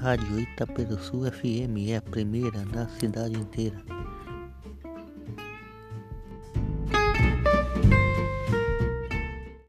Rádio Itaperuçu FM é a primeira na cidade inteira.